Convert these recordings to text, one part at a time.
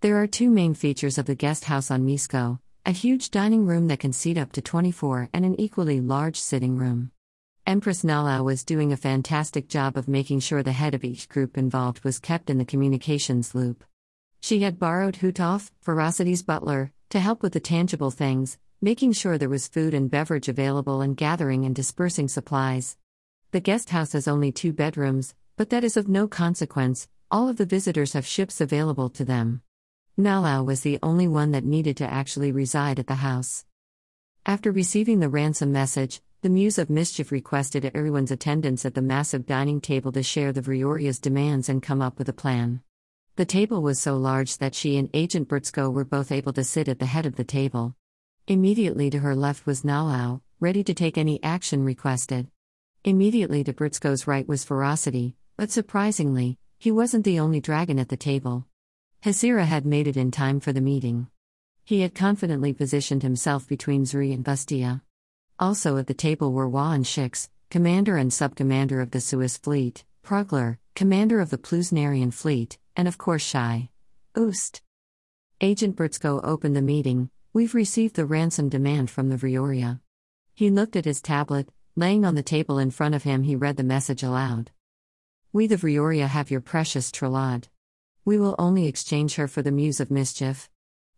There are two main features of the guest house on Misko a huge dining room that can seat up to 24 and an equally large sitting room. Empress Nala was doing a fantastic job of making sure the head of each group involved was kept in the communications loop. She had borrowed Hutov, Ferocity's butler, to help with the tangible things, making sure there was food and beverage available and gathering and dispersing supplies. The guest house has only two bedrooms, but that is of no consequence, all of the visitors have ships available to them. Nalau was the only one that needed to actually reside at the house. After receiving the ransom message, the Muse of Mischief requested everyone's attendance at the massive dining table to share the Vrioria's demands and come up with a plan. The table was so large that she and Agent Brzko were both able to sit at the head of the table. Immediately to her left was Nalau, ready to take any action requested. Immediately to Brzko's right was Ferocity, but surprisingly, he wasn't the only dragon at the table. Hasira had made it in time for the meeting. He had confidently positioned himself between Zuri and Bustia. Also at the table were Wa and Shix, commander and sub-commander of the Suis fleet, Progler, commander of the Plusnarian fleet, and of course Shai. Oost. Agent Brzko opened the meeting. We've received the ransom demand from the Vrioria. He looked at his tablet, Laying on the table in front of him, he read the message aloud. We the Vrioria have your precious Trelad. We will only exchange her for the Muse of Mischief.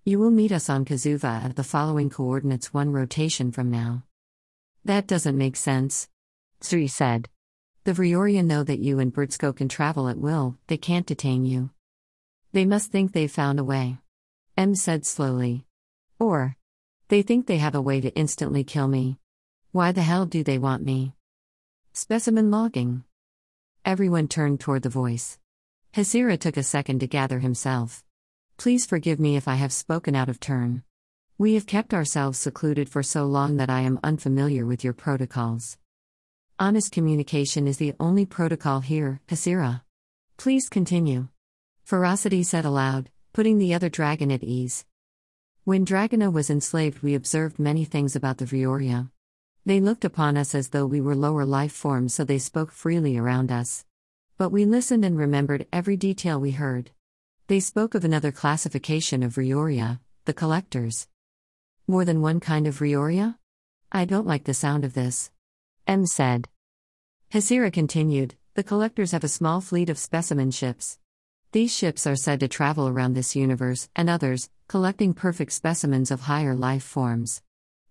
You will meet us on Kazuva at the following coordinates one rotation from now. That doesn't make sense. Sri said. The Vrioria know that you and Brzko can travel at will, they can't detain you. They must think they've found a way. M said slowly. Or. They think they have a way to instantly kill me. Why the hell do they want me? Specimen logging. Everyone turned toward the voice. Hasira took a second to gather himself. Please forgive me if I have spoken out of turn. We have kept ourselves secluded for so long that I am unfamiliar with your protocols. Honest communication is the only protocol here, Hasira. Please continue. Ferocity said aloud, putting the other dragon at ease. When Dragona was enslaved, we observed many things about the Vrioria. They looked upon us as though we were lower life forms, so they spoke freely around us. But we listened and remembered every detail we heard. They spoke of another classification of Vrioria, the collectors. More than one kind of Vrioria? I don't like the sound of this. M said. Hasira continued The collectors have a small fleet of specimen ships. These ships are said to travel around this universe, and others, collecting perfect specimens of higher life forms.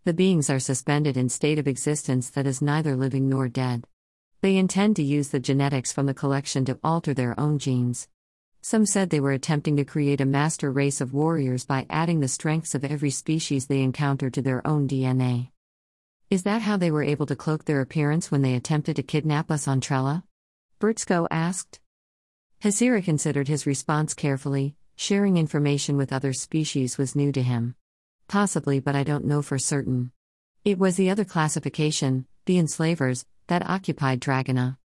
The beings are suspended in state of existence that is neither living nor dead. They intend to use the genetics from the collection to alter their own genes. Some said they were attempting to create a master race of warriors by adding the strengths of every species they encounter to their own DNA. Is that how they were able to cloak their appearance when they attempted to kidnap us on Trella? Brzko asked. Hasira considered his response carefully, sharing information with other species was new to him. Possibly, but I don't know for certain. It was the other classification, the enslavers, that occupied Dragona.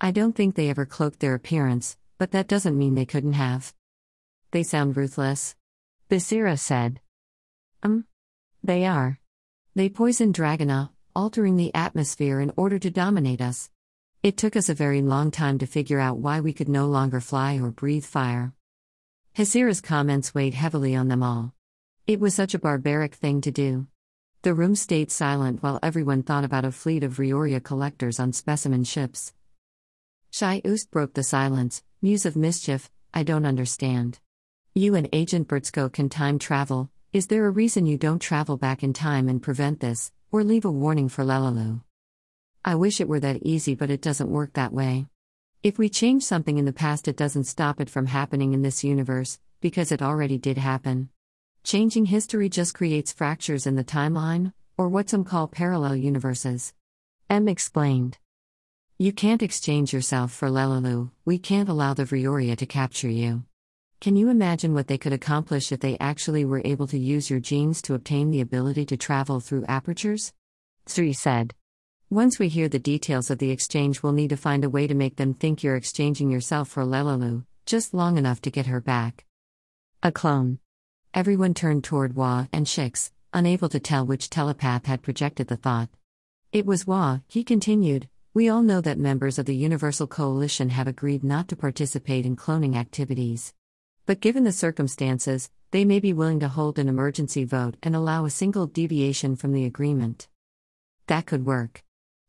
I don't think they ever cloaked their appearance, but that doesn't mean they couldn't have. They sound ruthless. Basira said. Um. They are. They poisoned Dragona, altering the atmosphere in order to dominate us. It took us a very long time to figure out why we could no longer fly or breathe fire. Hasira's comments weighed heavily on them all. It was such a barbaric thing to do. The room stayed silent while everyone thought about a fleet of Vrioria collectors on specimen ships. Shai Oost broke the silence, Muse of Mischief, I don't understand. You and Agent Brzko can time travel, is there a reason you don't travel back in time and prevent this, or leave a warning for Lelalu? I wish it were that easy, but it doesn't work that way. If we change something in the past, it doesn't stop it from happening in this universe, because it already did happen. Changing history just creates fractures in the timeline, or what some call parallel universes. M explained. You can't exchange yourself for Lelalu, we can't allow the Vrioria to capture you. Can you imagine what they could accomplish if they actually were able to use your genes to obtain the ability to travel through apertures? Sri said. Once we hear the details of the exchange, we'll need to find a way to make them think you're exchanging yourself for Lelalu, just long enough to get her back. A clone. Everyone turned toward Wa and Shix, unable to tell which telepath had projected the thought. It was Wa, he continued. We all know that members of the Universal Coalition have agreed not to participate in cloning activities. But given the circumstances, they may be willing to hold an emergency vote and allow a single deviation from the agreement. That could work.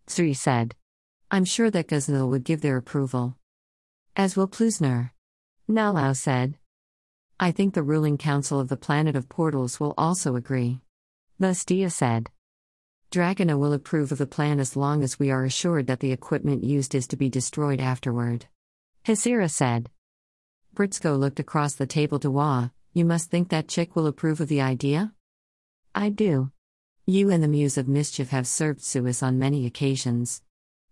Sri said. I'm sure that Ghaznil would give their approval. As will Ploosner. Nalao said. I think the ruling council of the planet of portals will also agree. Bastia said. Dragona will approve of the plan as long as we are assured that the equipment used is to be destroyed afterward. Hasira said. Brzko looked across the table to Wa, you must think that chick will approve of the idea? I do. You and the Muse of Mischief have served Suis on many occasions.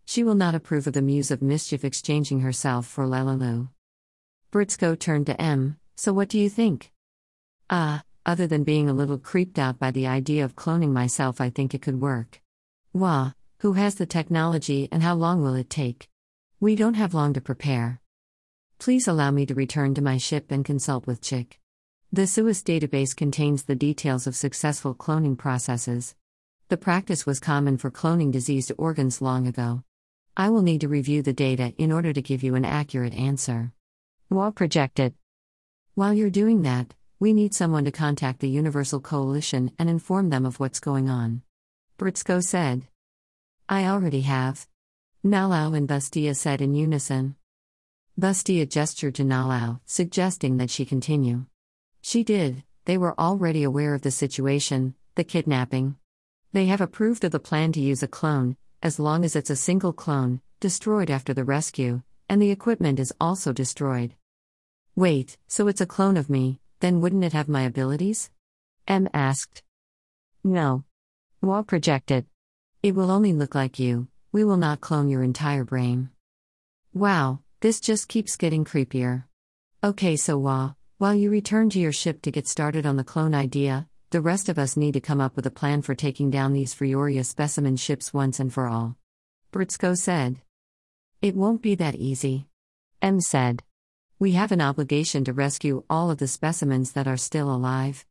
She will not approve of the Muse of Mischief exchanging herself for Lelalu. Brzko turned to M, so what do you think? Ah, uh, other than being a little creeped out by the idea of cloning myself, I think it could work. Wah, who has the technology and how long will it take? We don't have long to prepare. Please allow me to return to my ship and consult with Chick. The SUIS database contains the details of successful cloning processes. The practice was common for cloning diseased organs long ago. I will need to review the data in order to give you an accurate answer. Wah projected. While you're doing that, we need someone to contact the Universal Coalition and inform them of what's going on. Brzko said. I already have. Nalao and Bastia said in unison. Bastia gestured to Nalao, suggesting that she continue. She did, they were already aware of the situation, the kidnapping. They have approved of the plan to use a clone, as long as it's a single clone, destroyed after the rescue, and the equipment is also destroyed. Wait, so it's a clone of me, then wouldn't it have my abilities? M asked. No. Wah projected. It will only look like you, we will not clone your entire brain. Wow, this just keeps getting creepier. Okay, so Wah, while you return to your ship to get started on the clone idea, the rest of us need to come up with a plan for taking down these Vrioria specimen ships once and for all. Brzko said. It won't be that easy. M said. We have an obligation to rescue all of the specimens that are still alive.